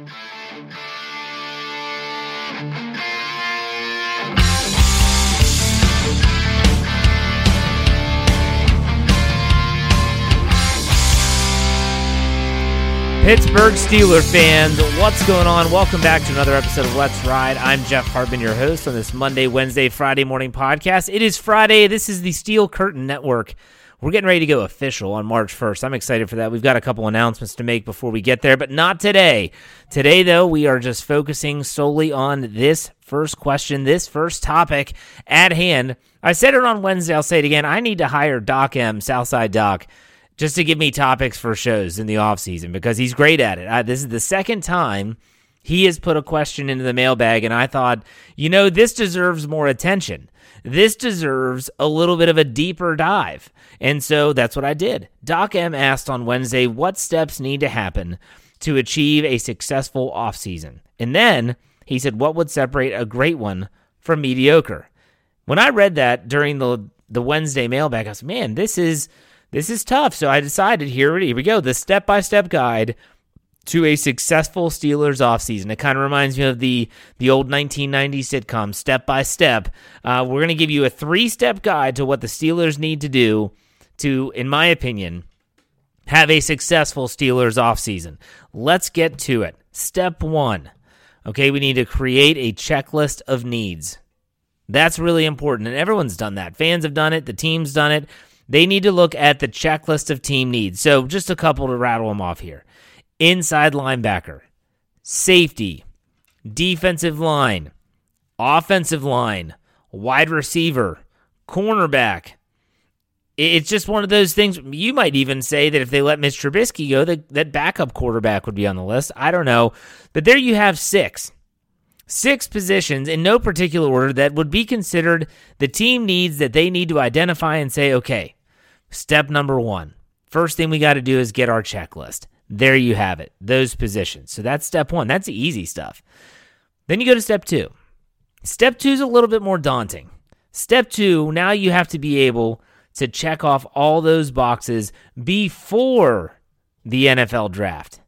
Pittsburgh Steeler fans, what's going on? Welcome back to another episode of Let's Ride. I'm Jeff Hartman, your host on this Monday, Wednesday, Friday morning podcast. It is Friday. This is the Steel Curtain Network. We're getting ready to go official on March 1st. I'm excited for that. We've got a couple announcements to make before we get there, but not today. Today, though, we are just focusing solely on this first question, this first topic at hand. I said it on Wednesday. I'll say it again. I need to hire Doc M, Southside Doc just to give me topics for shows in the offseason because he's great at it. I, this is the second time he has put a question into the mailbag, and I thought, you know, this deserves more attention. This deserves a little bit of a deeper dive. And so that's what I did. Doc M asked on Wednesday what steps need to happen to achieve a successful offseason. And then he said, what would separate a great one from mediocre? When I read that during the the Wednesday mailbag, I was man, this is this is tough. So I decided here, here we go, the step by step guide to a successful Steelers offseason. It kind of reminds me of the the old 1990 sitcom, Step by Step. Uh, we're going to give you a three step guide to what the Steelers need to do to, in my opinion, have a successful Steelers offseason. Let's get to it. Step one. Okay, we need to create a checklist of needs. That's really important. And everyone's done that. Fans have done it, the team's done it. They need to look at the checklist of team needs. So, just a couple to rattle them off here inside linebacker, safety, defensive line, offensive line, wide receiver, cornerback. It's just one of those things. You might even say that if they let Mitch Trubisky go, that, that backup quarterback would be on the list. I don't know. But there you have six six positions in no particular order that would be considered the team needs that they need to identify and say, okay, step number one. First thing we got to do is get our checklist. There you have it, those positions. So that's step one. That's the easy stuff. Then you go to step two. Step two is a little bit more daunting. Step two, now you have to be able to check off all those boxes before the NFL draft.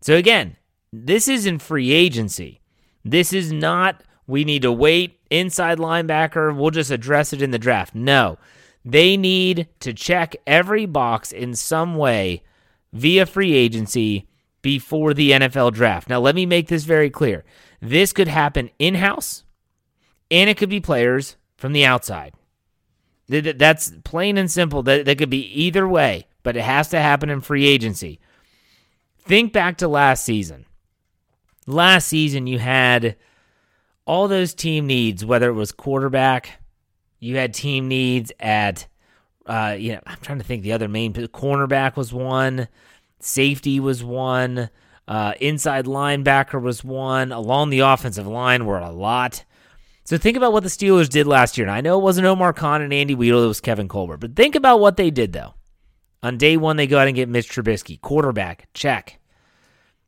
So again, this isn't free agency. This is not, we need to wait, inside linebacker, we'll just address it in the draft. No, they need to check every box in some way via free agency before the NFL draft. Now, let me make this very clear. This could happen in house, and it could be players from the outside. That's plain and simple. That, that could be either way, but it has to happen in free agency. Think back to last season last season you had all those team needs, whether it was quarterback, you had team needs at, uh, you know, I'm trying to think the other main cornerback was one, safety was one, uh, inside linebacker was one, along the offensive line were a lot. So think about what the Steelers did last year. And I know it wasn't Omar Khan and Andy Weidl, it was Kevin Colbert, but think about what they did though. On day one, they go out and get Mitch Trubisky, quarterback, check.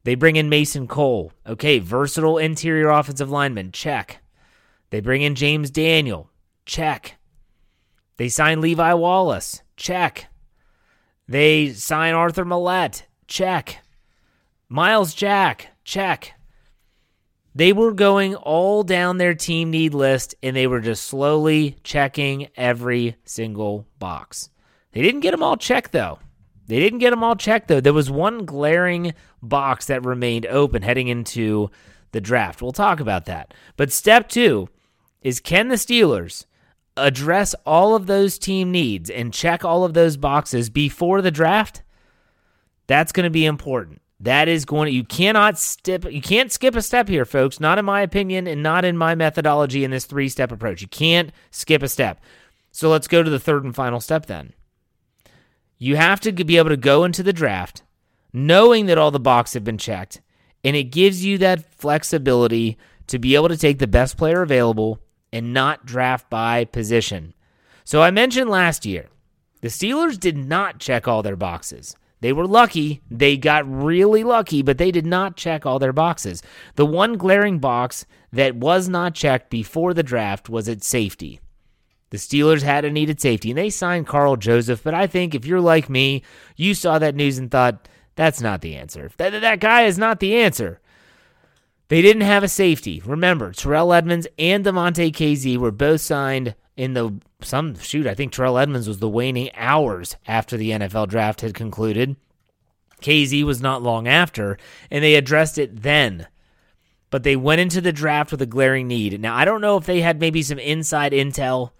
They bring in Mason Cole. Okay, versatile interior offensive lineman. Check. They bring in James Daniel. Check. They sign Levi Wallace. Check. They sign Arthur Maulet. Check. Myles Jack. Check. They were going all down their team need list and they were just slowly checking every single box. They didn't get them all checked though. They didn't get them all checked though. There was one glaring box that remained open heading into the draft. We'll talk about that. But step two is can the Steelers address all of those team needs and check all of those boxes before the draft? That's going to be important. That is going to, you cannot skip you can't skip a step here folks, not in my opinion and not in my methodology in this three-step approach. You can't skip a step. So let's go to the third and final step then. You have to be able to go into the draft knowing that all the boxes have been checked and it gives you that flexibility to be able to take the best player available and not draft by position. So I mentioned last year, the Steelers did not check all their boxes. They were lucky. They got really lucky, but they did not check all their boxes. The one glaring box that was not checked before the draft was at safety. The Steelers had a needed safety, and they signed Karl Joseph. But I think if you're like me, you saw that news and thought, that's not the answer. That, that guy is not the answer. They didn't have a safety. Remember, Terrell Edmunds and Damontae Kazee were both signed in the some shoot. I think Terrell Edmunds was the waning hours after the NFL draft had concluded. Kazee was not long after, and they addressed it then. But they went into the draft with a glaring need. Now, I don't know if they had maybe some inside intel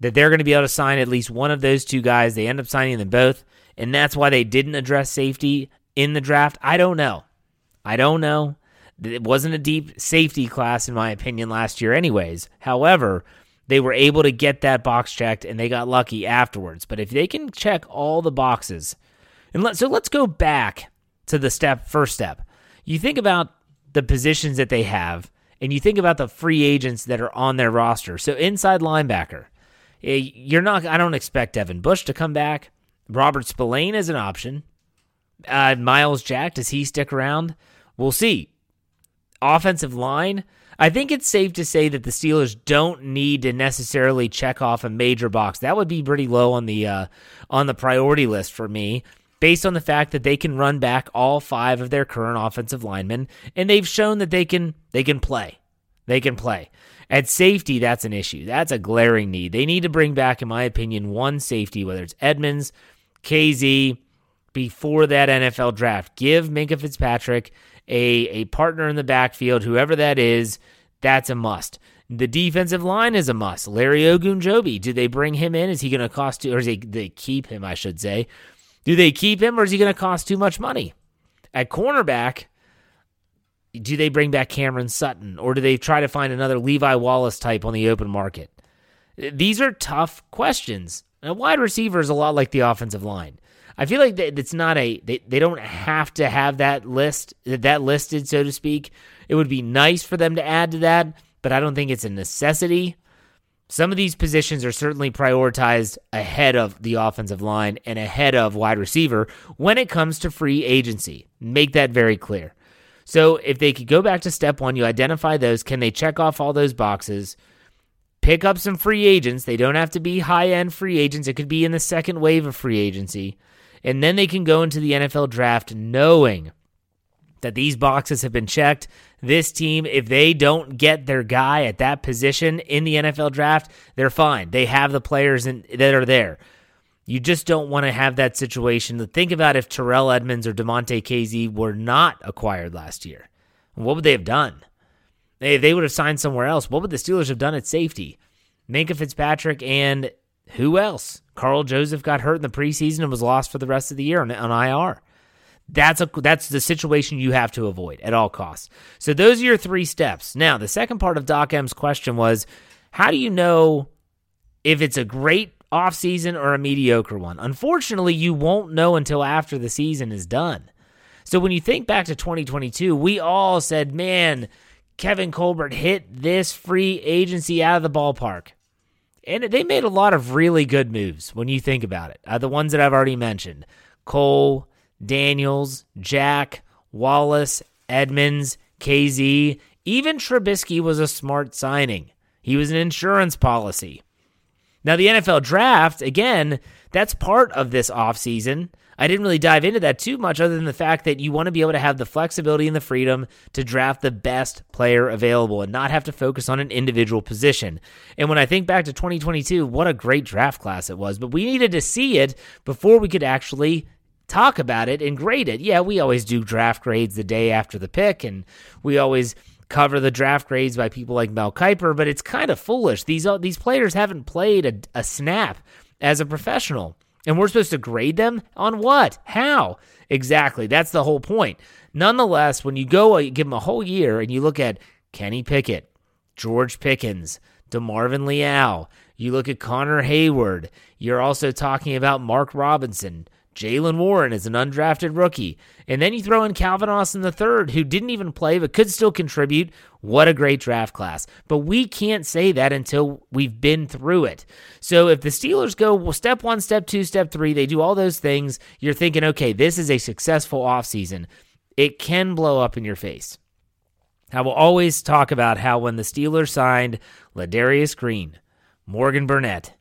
that they're going to be able to sign at least one of those two guys. They end up signing them both, and that's why they didn't address safety in the draft. I don't know. I don't know. It wasn't a deep safety class, in my opinion, last year, anyways. However, they were able to get that box checked and they got lucky afterwards. But if they can check all the boxes, and let, so let's go back to the step first step. You think about the positions that they have, and you think about the free agents that are on their roster. So inside linebacker, eh, you're not. I don't expect Devin Bush to come back. Robert Spillane is an option. Uh, Myles Jack, does he stick around? We'll see offensive line, I think it's safe to say that the Steelers don't need to necessarily check off a major box. That would be pretty low on the uh, on the priority list for me, based on the fact that they can run back all five of their current offensive linemen, and they've shown that they can they can play. They can play. At safety, that's an issue. That's a glaring need. They need to bring back, in my opinion, one safety, whether it's Edmunds, Kazee, before that NFL draft. Give Minkah Fitzpatrick a, a partner in the backfield, whoever that is, that's a must. The defensive line is a must. Larry Ogunjobi, do they bring him in? Is he going to cost too, or is they, they keep him, I should say? Do they keep him or is he going to cost too much money? At cornerback, do they bring back Cameron Sutton or do they try to find another Levi Wallace type on the open market? These are tough questions. A wide receiver is a lot like the offensive line. I feel like it's not a they, they don't have to have that list that listed so to speak. It would be nice for them to add to that, but I don't think it's a necessity. Some of these positions are certainly prioritized ahead of the offensive line and ahead of wide receiver when it comes to free agency. Make that very clear. So if they could go back to step one, you identify those. Can they check off all those boxes? Pick up some free agents. They don't have to be high end free agents. It could be in the second wave of free agency. And then they can go into the NFL draft knowing that these boxes have been checked. This team, if they don't get their guy at that position in the NFL draft, they're fine. They have the players in, that are there. You just don't want to have that situation. Think about if Terrell Edmunds or Damontae Kazee were not acquired last year. What would they have done? They would have signed somewhere else, what would the Steelers have done at safety? Minkah Fitzpatrick and who else? Karl Joseph got hurt in the preseason and was lost for the rest of the year on, on IR. That's a that's the situation you have to avoid at all costs. So those are your three steps. Now, the second part of Doc M's question was, how do you know if it's a great offseason or a mediocre one? Unfortunately, you won't know until after the season is done. So when you think back to 2022, we all said, "Man, Kevin Colbert hit this free agency out of the ballpark." And they made a lot of really good moves when you think about it. Uh, the ones that I've already mentioned Cole, Daniels, Jack, Wallace, Edmunds, Kazee, even Trubisky was a smart signing. He was an insurance policy. Now, the NFL draft, again, that's part of this offseason. I didn't really dive into that too much, other than the fact that you want to be able to have the flexibility and the freedom to draft the best player available and not have to focus on an individual position. And when I think back to 2022, what a great draft class it was. But we needed to see it before we could actually talk about it and grade it. Yeah, we always do draft grades the day after the pick, and we always cover the draft grades by people like Mel Kiper, but it's kind of foolish. These uh, these players haven't played a, a snap as a professional. And we're supposed to grade them on what? How? Exactly. That's the whole point. Nonetheless, when you go uh, you give them a whole year and you look at Kenny Pickett, George Pickens, DeMarvin Leal, you look at Connor Heyward, you're also talking about Mark Robinson, Jaylen Warren is an undrafted rookie. And then you throw in Calvin Austin III, who didn't even play but could still contribute. What a great draft class. But we can't say that until we've been through it. So if the Steelers go well, step one, step two, step three, they do all those things, you're thinking, okay, this is a successful offseason. It can blow up in your face. I will always talk about how when the Steelers signed Ladarius Green, Morgan Burnett,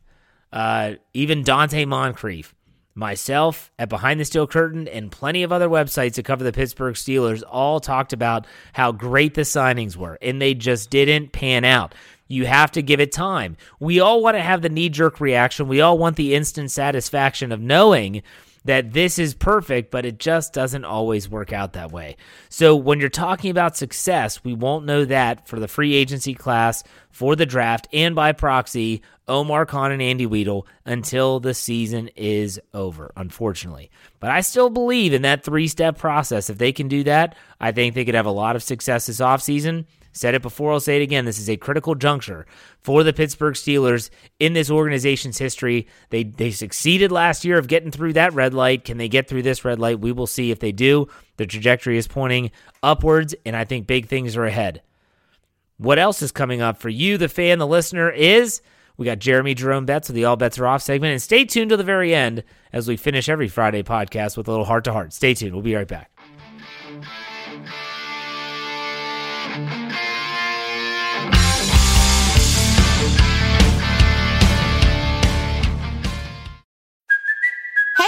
uh, even Donte Moncrief, myself at Behind the Steel Curtain and plenty of other websites that cover the Pittsburgh Steelers all talked about how great the signings were, and they just didn't pan out. You have to give it time. We all want to have the knee jerk reaction. We all want the instant satisfaction of knowing that this is perfect, but it just doesn't always work out that way. So when you're talking about success, we won't know that for the free agency class, for the draft, and by proxy, Omar Khan and Andy Weidl until the season is over, unfortunately. But I still believe in that three step process. If they can do that, I think they could have a lot of success this offseason. Said it before, I'll say it again. This is a critical juncture for the Pittsburgh Steelers in this organization's history. They they succeeded last year of getting through that red light. Can they get through this red light? We will see if they do. The trajectory is pointing upwards, and I think big things are ahead. What else is coming up for you, the fan, the listener, is we got Jeremy Jerome Betts with the All Bets Are Off segment. And stay tuned to the very end as we finish every Friday podcast with a little heart to heart. Stay tuned. We'll be right back.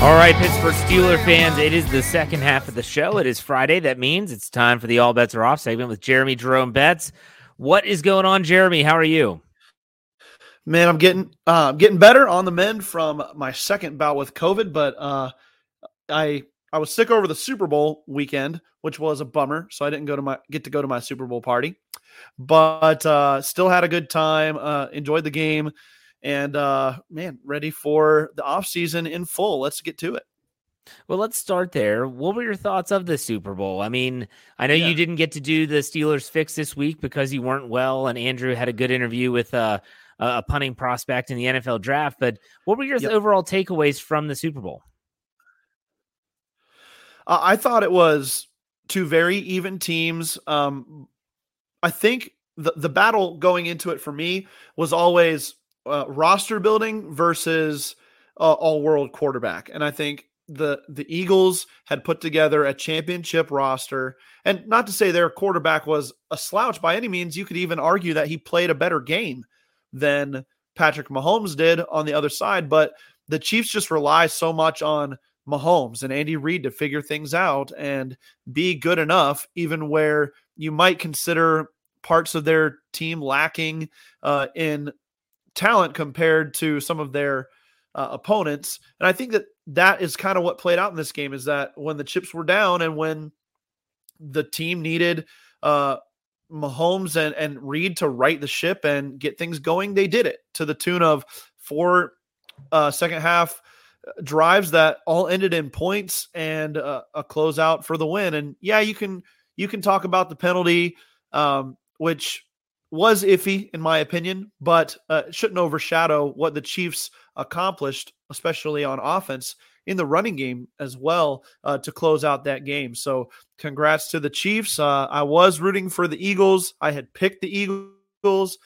All right, Pittsburgh Steeler fans, it is the second half of the show. It is Friday. That means it's time for the All Bets Are Off segment with Jeremy Jerome Betts. What is going on, Jeremy? How are you? Man, I'm getting uh, getting better on the mend from my second bout with COVID, but uh, I I was sick over the Super Bowl weekend, which was a bummer. So I didn't go to my get to go to my Super Bowl party, but uh, still had a good time. Uh, enjoyed the game, and uh, man, ready for the off season in full. Let's get to it. Well, let's start there. What were your thoughts of the Super Bowl? I mean, I know Yeah. you didn't get to do the Steelers fix this week because you weren't well, and Andrew had a good interview with uh, a a punting prospect in the NFL draft. But what were your Yep. overall takeaways from the Super Bowl? Uh, I thought it was two very even teams. Um, I think the the battle going into it for me was always uh, roster building versus uh, all world quarterback, and I think the the Eagles had put together a championship roster, and not to say their quarterback was a slouch by any means. You could even argue that he played a better game than Patrick Mahomes did on the other side, but the Chiefs just rely so much on Mahomes and Andy Reid to figure things out and be good enough, even where you might consider parts of their team lacking uh, in talent compared to some of their uh, opponents. And I think that that is kind of what played out in this game is that when the chips were down and when the team needed uh, Mahomes and, and Reid to right the ship and get things going, they did it to the tune of four uh, second half uh, drives that all ended in points and uh, a closeout for the win. And yeah, you can you can talk about the penalty, um, which was iffy in my opinion, but uh, shouldn't overshadow what the Chiefs accomplished, especially on offense in the running game as well uh, to close out that game. So, congrats to the Chiefs. Uh, I was rooting for the Eagles. I had picked the Eagles.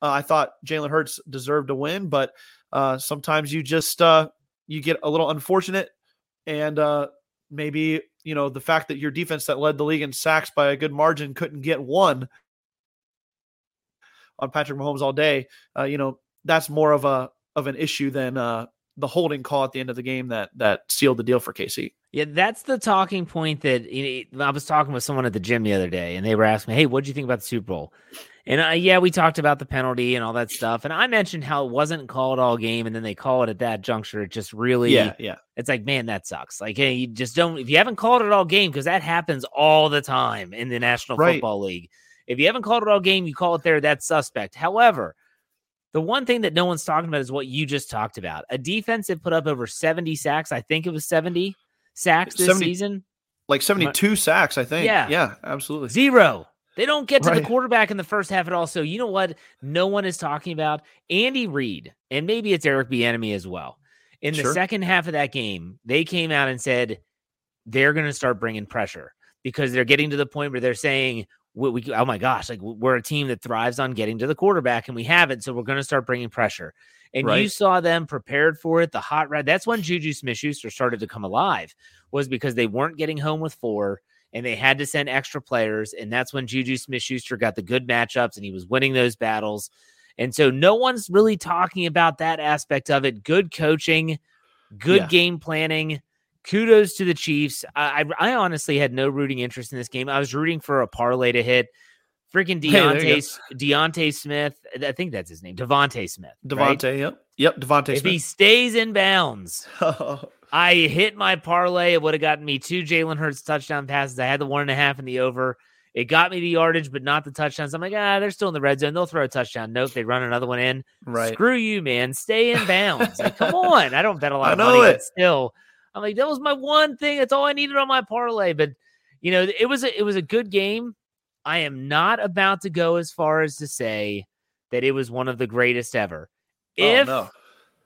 Uh, I thought Jalen Hurts deserved to win, but uh, sometimes you just uh, you get a little unfortunate, and maybe you know the fact that your defense that led the league in sacks by a good margin couldn't get one on Patrick Mahomes all day. you know that's more of a of an issue than uh, the holding call at the end of the game that that sealed the deal for KC. Yeah, that's the talking point that you know, I was talking with someone at the gym the other day, and they were asking me, "Hey, what do you think about the Super Bowl?" And uh, yeah, we talked about the penalty and all that stuff, and I mentioned how it wasn't called all game, and then they call it at that juncture. It just really, yeah, yeah. It's like, man, that sucks. Like, hey, you just don't if you haven't called it all game because that happens all the time in the National right. Football League. If you haven't called it all game, you call it there. That's suspect. However, the one thing that no one's talking about is what you just talked about. A defense that put up over 70 sacks. I think it was 70 sacks this 70, season. Like 72 sacks, I think. Yeah. Yeah, absolutely. Zero. They don't get to right. the quarterback in the first half at all. So you know what? No one is talking about Andy Reid, and maybe it's Eric Bieniemy as well. In the sure. second half of that game, they came out and said they're going to start bringing pressure because they're getting to the point where they're saying we, we, oh my gosh, like we're a team that thrives on getting to the quarterback and we haven't. So we're going to start bringing pressure. And right. you saw them prepared for it. The hot red. That's when Juju Smith Schuster started to come alive, was because they weren't getting home with four and they had to send extra players. And that's when Juju Smith Schuster got the good matchups and he was winning those battles. And so no one's really talking about that aspect of it. Good coaching, good yeah. game planning kudos to the Chiefs. I, I, honestly had no rooting interest in this game. I was rooting for a parlay to hit. Freaking Deontay hey, Deontay Smith. I think that's his name. DeVonta Smith. DeVonta, right? yep. Yep, DeVonta If he stays in bounds, I hit my parlay. It would have gotten me two Jalen Hurts touchdown passes. I had the one and a half in the over. It got me the yardage, but not the touchdowns. I'm like, ah, they're still in the red zone. They'll throw a touchdown. Nope, they run another one in. Right. Screw you, man. Stay in bounds. like, come on. I don't bet a lot of money, it. but still – I'm like, that was my one thing. That's all I needed on my parlay. But you know, it was a it was a good game. I am not about to go as far as to say that it was one of the greatest ever. Oh, if no.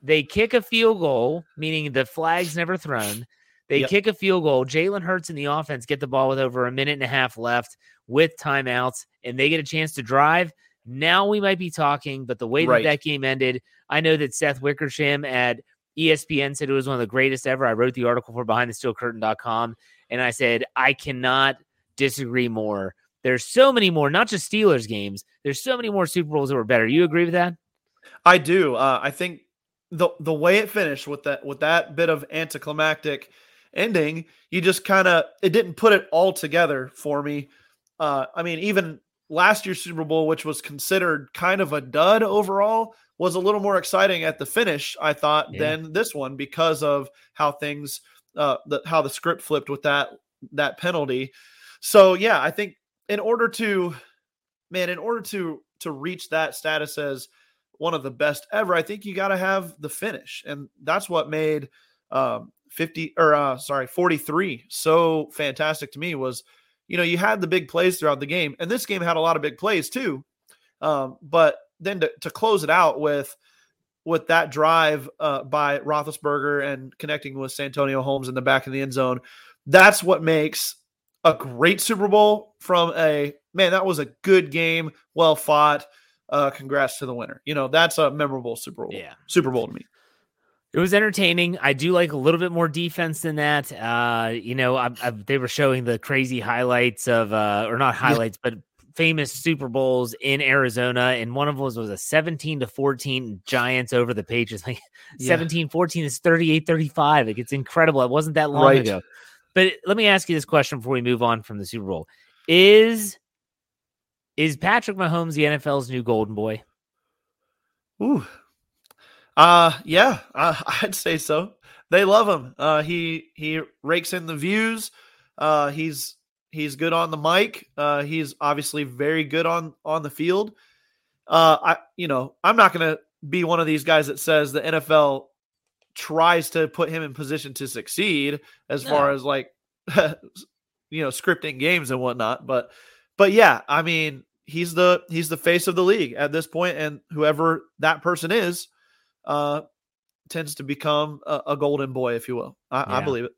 they kick a field goal, meaning the flag's never thrown, they yep. kick a field goal. Jalen Hurts in the offense get the ball with over a minute and a half left with timeouts, and they get a chance to drive. Now we might be talking, but the way right. that that game ended, I know that Seth Wickersham at ESPN said it was one of the greatest ever. I wrote the article for BehindTheSteelCurtain.com, and I said I cannot disagree more. There's so many more, not just Steelers games. There's so many more Super Bowls that were better. You agree with that? I do. Uh, I think the the way it finished with that with that bit of anticlimactic ending, you just kind of it didn't put it all together for me. Uh, I mean, even last year's Super Bowl, which was considered kind of a dud overall, was a little more exciting at the finish, I thought, yeah. than this one because of how things, uh, the, how the script flipped with that that penalty. So yeah, I think in order to, man, in order to to reach that status as one of the best ever, I think you got to have the finish, and that's what made um, fifty or uh, sorry forty three so fantastic to me was, you know, you had the big plays throughout the game, and this game had a lot of big plays too. Um, but then to, to close it out with with that drive uh, by Roethlisberger and connecting with Santonio Holmes in the back of the end zone, that's what makes a great Super Bowl from a man. That was a good game, well fought. Uh, congrats to the winner. You know that's a memorable Super Bowl. Yeah, Super Bowl to me. It was entertaining. I do like a little bit more defense than that. Uh, you know, I, I, they were showing the crazy highlights of, uh, or not highlights, yeah. but famous Super Bowls in Arizona, and one of them was, was a 17 to 14 Giants over the Patriots. Like yeah. 17 14 is 38 35. Like it's incredible. It wasn't that long right. ago. But let me ask you this question before we move on from the Super Bowl. Is is Patrick Mahomes the NFL's new golden boy? Ooh. Uh yeah, uh, I'd say so. They love him. Uh he he rakes in the views. Uh he's he's good on the mic. Uh he's obviously very good on on the field. Uh I you know, I'm not going to be one of these guys that says the NFL tries to put him in position to succeed as no. far as like you know scripting games and whatnot but but yeah i mean he's the he's the face of the league at this point and whoever that person is uh tends to become a, a golden boy if you will I, yeah. I, believe it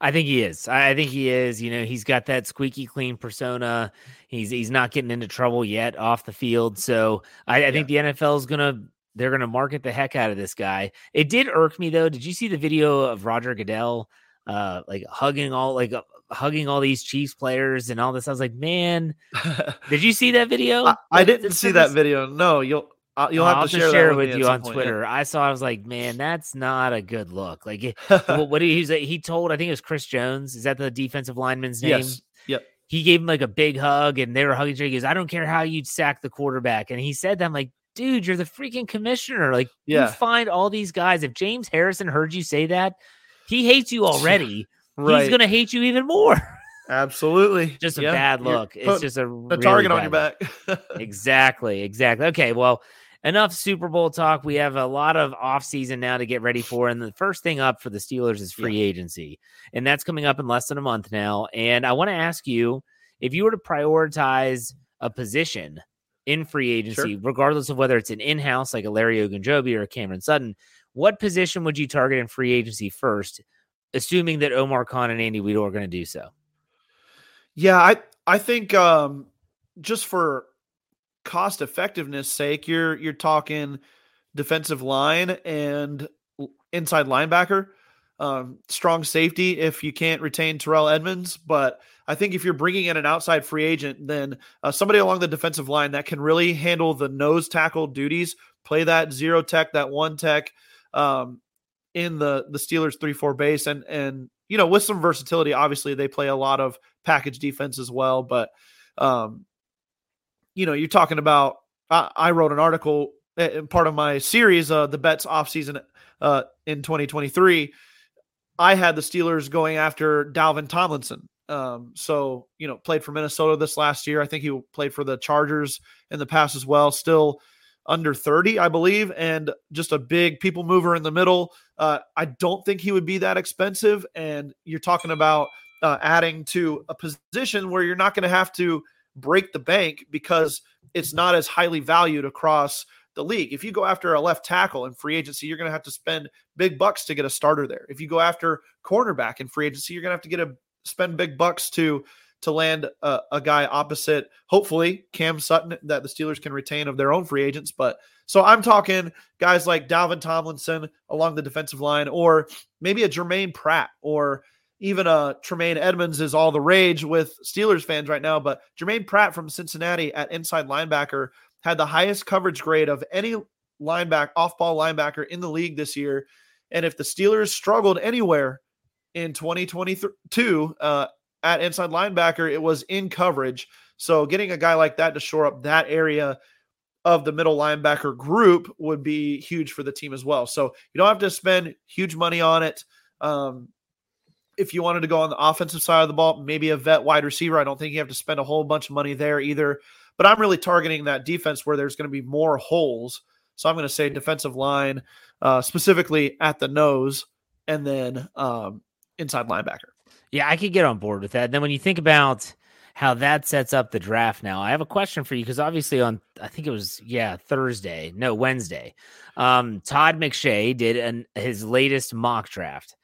I think he is. I think he is. You know, he's got that squeaky clean persona. He's he's not getting into trouble yet off the field. So I, I yeah. think the NFL is gonna they're gonna market the heck out of this guy. It did irk me though. Did you see the video of Roger Goodell uh like hugging all like uh, hugging all these Chiefs players and all this. I was like, man, did you see that video? I, I didn't see that video. No, you'll uh, you'll have, to share, share it with, with you on point, Twitter. Yeah. I saw. I was like, man, that's not a good look. Like, what, what he he told? I think it was Chris Jones. Is that the defensive lineman's name? Yes. Yep. He gave him like a big hug, and they were hugging each other. He goes, "I don't care how you sack the quarterback," and he said that. I'm like, dude, you're the freaking commissioner. Like, yeah. you find all these guys. If James Harrison heard you say that, he hates you already. right. He's gonna hate you even more. Absolutely. Just a yeah. bad look. It's just a, a target on your back. exactly. Exactly. Okay. Well, enough Super Bowl talk. We have a lot of offseason now to get ready for. And the first thing up for the Steelers is free yeah. agency. And that's coming up in less than a month now. And I want to ask you if you were to prioritize a position in free agency, sure. regardless of whether it's an in house like a Larry Ogunjobi or a Cameron Sutton, what position would you target in free agency first, assuming that Omar Khan and Andy Weidl are going to do so? Yeah, I I think um, just for cost effectiveness sake, you're you're talking defensive line and inside linebacker, um, strong safety if you can't retain Terrell Edmunds. But I think if you're bringing in an outside free agent, then uh, somebody along the defensive line that can really handle the nose tackle duties, play that zero tech, that one tech um, in the the Steelers three four base, and and you know with some versatility. Obviously, they play a lot of package defense as well. But, um, you know, you're talking about, I, I wrote an article uh, part of my series, uh, the bets offseason uh, in 2023. I had the Steelers going after Dalvin Tomlinson. Um, so, you know, played for Minnesota this last year. I think he played for the Chargers in the past as well. Still under 30, I believe, and just a big people mover in the middle. Uh, I don't think he would be that expensive. And you're talking about uh, adding to a position where you're not going to have to break the bank because it's not as highly valued across the league. If you go after a left tackle in free agency, you're going to have to spend big bucks to get a starter there. If you go after cornerback in free agency, you're going to have to get a spend big bucks to to land a, a, guy opposite, hopefully Cam Sutton that the Steelers can retain of their own free agents. But so I'm talking guys like Dalvin Tomlinson along the defensive line, or maybe a Germaine Pratt, or even uh Tremaine Edmunds is all the rage with Steelers fans right now, but Germaine Pratt from Cincinnati at inside linebacker had the highest coverage grade of any linebacker off-ball linebacker in the league this year. And if the Steelers struggled anywhere in 2022 uh, at inside linebacker, it was in coverage. So getting a guy like that to shore up that area of the middle linebacker group would be huge for the team as well. So you don't have to spend huge money on it. Um, if you wanted to go on the offensive side of the ball, maybe a vet wide receiver. I don't think you have to spend a whole bunch of money there either. But I'm really targeting that defense where there's going to be more holes. So I'm going to say defensive line, uh, specifically at the nose, and then um, inside linebacker. Yeah, I could get on board with that. Then when you think about how that sets up the draft now, I have a question for you because obviously on I think it was yeah Thursday, no Wednesday, um, Todd McShay did an, his latest mock draft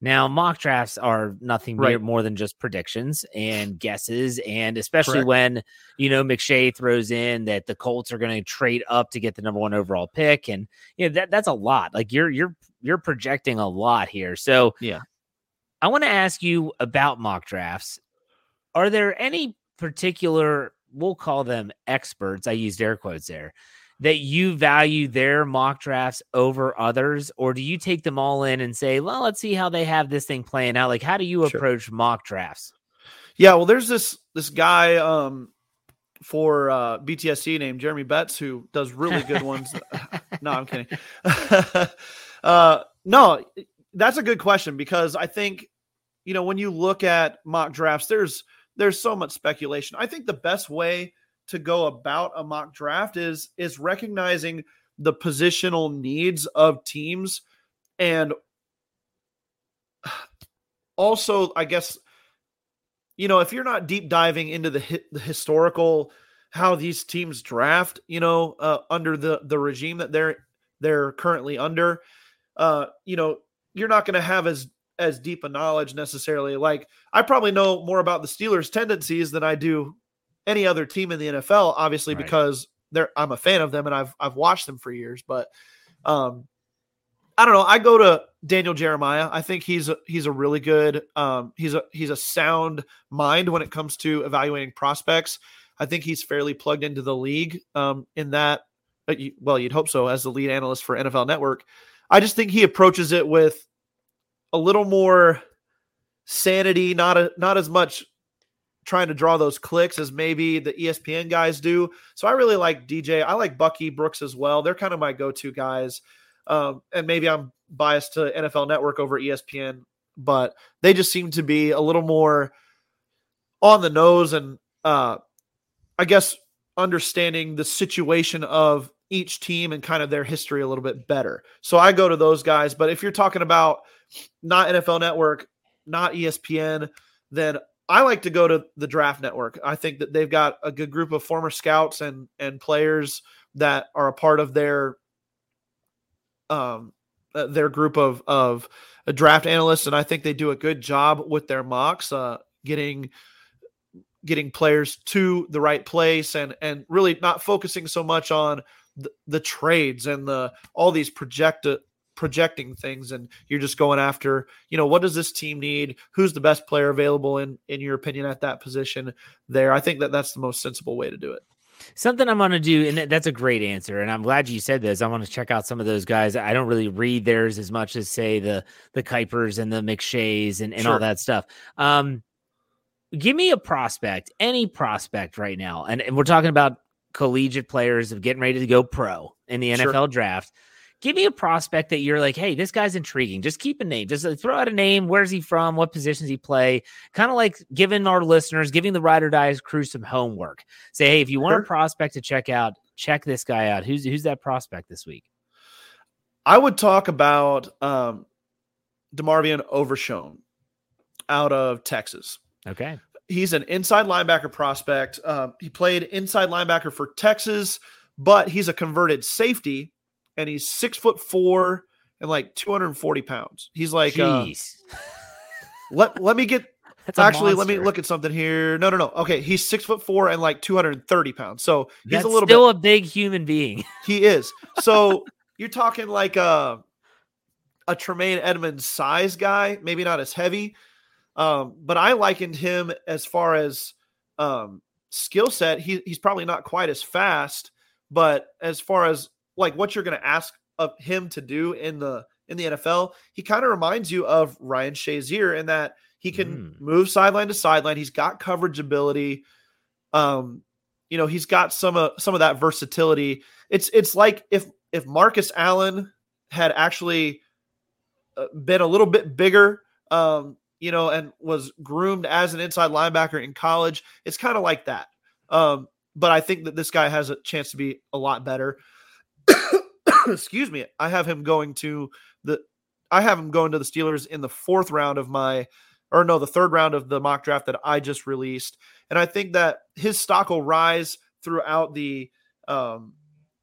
Now, mock drafts are nothing Right. more than just predictions and guesses, and especially Correct. when you know McShay throws in that the Colts are going to trade up to get the number one overall pick, and you know that that's a lot. Like you're you're you're projecting a lot here. So Yeah. I want to ask you about mock drafts. Are there any particular, we'll call them experts, I used air quotes there, that you value their mock drafts over others? Or do you take them all in and say, well, let's see how they have this thing playing out? Like, how do you Sure. approach mock drafts? Yeah, well, there's this this guy um, for uh, BTSC named Jeremy Betts who does really good ones. no, I'm kidding. uh, no, that's a good question because I think you know when you look at mock drafts, there's there's so much speculation. I think the best way to go about a mock draft is is recognizing the positional needs of teams and also I guess you know if you're not deep diving into the, hi- the historical how these teams draft you know uh, under the the regime that they're they're currently under uh you know you're not going to have as as deep a knowledge necessarily. Like I probably know more about the Steelers tendencies than I do any other team in the NFL obviously Right. because they're I'm a fan of them and I've I've watched them for years but um I don't know. I go to Daniel Jeremiah. I think he's a, he's a really good um he's a he's a sound mind when it comes to evaluating prospects. I think he's fairly plugged into the league um in that uh, well, you'd hope so as the lead analyst for NFL Network. I just think he approaches it with a little more sanity, not a not as much trying to draw those clicks as maybe the ESPN guys do. So I really like DJ. I like Bucky Brooks as well. They're kind of my go-to guys. Um, and maybe I'm biased to NFL Network over ESPN, but they just seem to be a little more on the nose and uh, I guess understanding the situation of each team and kind of their history a little bit better. So I go to those guys. But if you're talking about not NFL Network, not ESPN, then I like to go to the Draft Network. I think that they've got a good group of former scouts and and players that are a part of their um uh, their group of of uh, draft analysts, and I think they do a good job with their mocks, uh, getting getting players to the right place, and and really not focusing so much on the, the trades and the all these project projecting things, and you're just going after you know what does this team need, who's the best player available in in your opinion at that position. There, I think that that's the most sensible way to do it. Something I'm going to do, and that's a great answer. And I'm glad you said this. I want to check out some of those guys. I don't really read theirs as much as say the the Kipers and the McShays and, and all that stuff. Um, give me a prospect, any prospect right now, and, and we're talking about collegiate players of getting ready to go pro in the Sure. NFL draft. Give me a prospect that you're like, hey, this guy's intriguing. Just keep a name. Just uh, throw out a name. Where's he from? What positions he play? Kind of like giving our listeners, giving the ride or dies crew some homework. Say, hey, if you want a prospect to check out, check this guy out. Who's who's that prospect this week? I would talk about um, DeMarvion Overshown out of Texas. Okay. He's an inside linebacker prospect. Um, he played inside linebacker for Texas, but he's a converted safety, and he's six foot four and like 240 pounds. He's like, uh, let let me get That's actually let me look at something here. No, no, no. Okay, he's six foot four and like 230 pounds. So he's That's a little still bit. a big human being. He is. So you're talking like a a Tremaine Edmunds size guy, maybe not as heavy. Um, but I likened him as far as um skill set. He he's probably not quite as fast, but as far as like what you're gonna ask of him to do in the in the NFL, he kind of reminds you of Ryan Shazier in that he can Mm. move sideline to sideline. He's got coverage ability. Um, you know, he's got some of some of that versatility. It's it's like if if Marcus Allen had actually uh, been a little bit bigger, um, you know, and was groomed as an inside linebacker in college. It's kind of like that. Um, but I think that this guy has a chance to be a lot better. Excuse me. I have him going to the I have him going to the Steelers in the fourth round of my or no, the third round of the mock draft that I just released. And I think that his stock will rise throughout the um,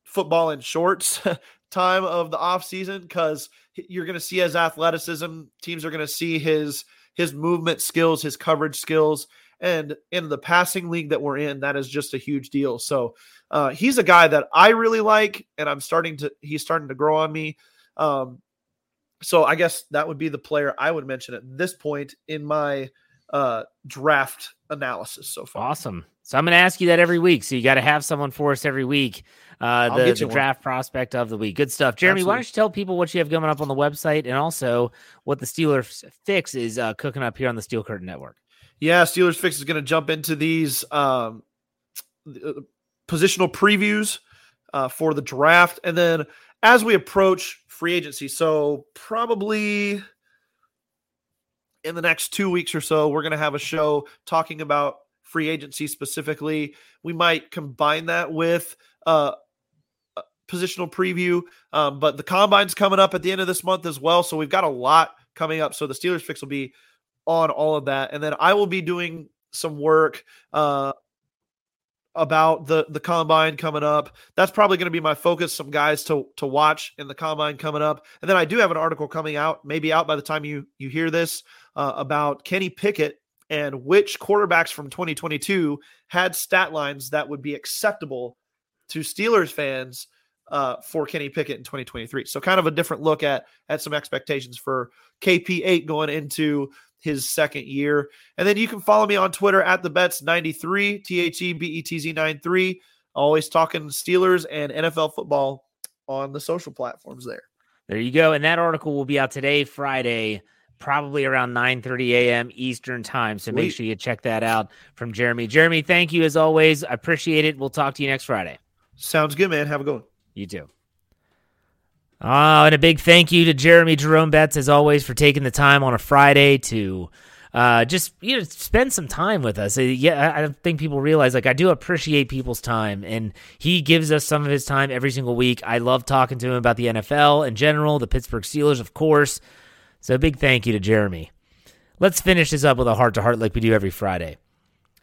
football in shorts time of the offseason because you're going to see his athleticism. Teams are going to see his his movement skills, his coverage skills, and in the passing league that we're in, that is just a huge deal. So uh, he's a guy that I really like, and I'm starting to he's starting to grow on me. Um, so I guess that would be the player I would mention at this point in my uh, draft analysis so far. Awesome. So I'm going to ask you that every week. So you got to have someone for us every week. Uh, the, the draft prospect of the week. Good stuff. Jeremy, Absolutely. why don't you tell people what you have coming up on the website and also what the Steelers Fix is uh, cooking up here on the Steel Curtain Network? Yeah, Steelers Fix is going to jump into these um, uh, positional previews uh, for the draft. And then as we approach free agency, so probably in the next two weeks or so, we're going to have a show talking about free agency specifically. We might combine that with uh, positional preview. Um, but the combine's coming up at the end of this month as well. So we've got a lot coming up. So the Steelers fix will be on all of that. And then I will be doing some work uh, about the the combine coming up. That's probably going to be my focus. Some guys to to watch in the combine coming up, and then I do have an article coming out, maybe out by the time you you hear this, uh, about Kenny Pickett and which quarterbacks from 2022 had stat lines that would be acceptable to Steelers fans uh, for Kenny Pickett in 2023. So kind of a different look at at some expectations for KP8 going into his second year. And then you can follow me on Twitter at the Betz 93 T H E B E T Z 93. Always talking Steelers and NFL football on the social platforms there. There you go. And that article will be out today, Friday, probably around 9 30 a.m. Eastern time. So make sure you check that out from Jeremy. Jeremy, thank you as always. I appreciate it. We'll talk to you next Friday. Sounds good, man. Have a good one. You too. Oh, and a big thank you to Jeremy Jerome Betz, as always, for taking the time on a Friday to uh, just you know spend some time with us. Uh, yeah, I don't think people realize like I do appreciate people's time, and he gives us some of his time every single week. I love talking to him about the NFL in general, the Pittsburgh Steelers, of course. So, big thank you to Jeremy. Let's finish this up with a heart to heart like we do every Friday.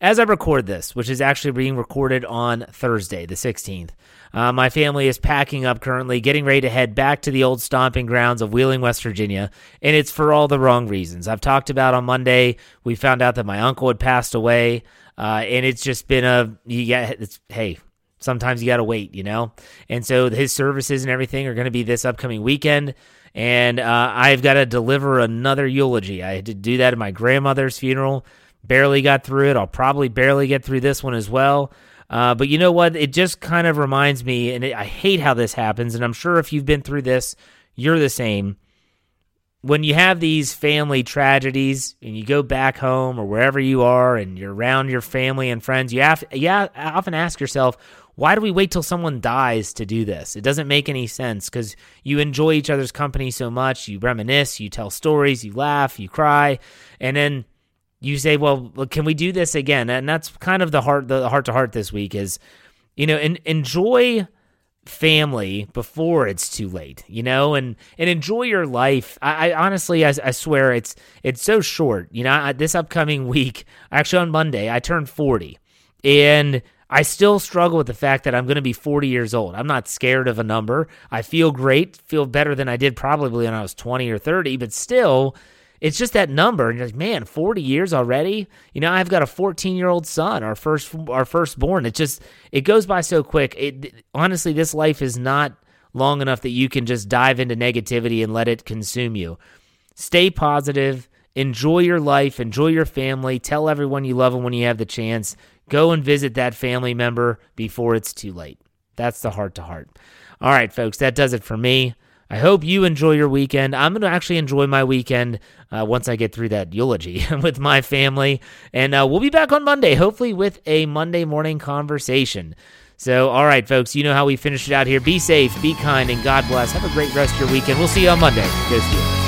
As I record this, which is actually being recorded on Thursday, the 16th, uh, my family is packing up currently, getting ready to head back to the old stomping grounds of Wheeling, West Virginia, and it's for all the wrong reasons. I've talked about on Monday, we found out that my uncle had passed away, uh, and it's just been a, you get, it's, hey, sometimes you got to wait, you know? And so his services and everything are going to be this upcoming weekend. And uh, I've got to deliver another eulogy. I had to do that at my grandmother's funeral. Barely got through it. I'll probably barely get through this one as well. Uh, but you know what? It just kind of reminds me, and it, I hate how this happens. And I'm sure if you've been through this, you're the same. When you have these family tragedies and you go back home or wherever you are and you're around your family and friends, you have you often ask yourself, why do we wait till someone dies to do this? It doesn't make any sense because you enjoy each other's company so much. You reminisce, you tell stories, you laugh, you cry, and then you say, well, can we do this again? And that's kind of the heart, the heart to heart this week is, you know, and enjoy family before it's too late, you know, and and enjoy your life. I, I honestly, I, I, swear, it's it's so short. You know, I, this upcoming week, actually on Monday, I turned forty, and I still struggle with the fact that I'm going to be 40 years old. I'm not scared of a number. I feel great, feel better than I did probably when I was 20 or 30, but still it's just that number and you're like man 40 years already? You know i've got a 14 year old son our first our firstborn. It just it goes by so quick. It honestly this life is not long enough that you can just dive into negativity and let it consume you. Stay positive enjoy your life enjoy your family tell everyone you love them when you have the chance. Go and visit that family member before it's too late. That's the heart to heart. All right folks that does it for me I hope you enjoy your weekend. I'm going to actually enjoy my weekend uh, once I get through that eulogy with my family. And uh, we'll be back on Monday, hopefully with a Monday morning conversation. So, all right, folks, you know how we finish it out here. Be safe, be kind, and God bless. Have a great rest of your weekend. We'll see you on Monday. Go Steelers.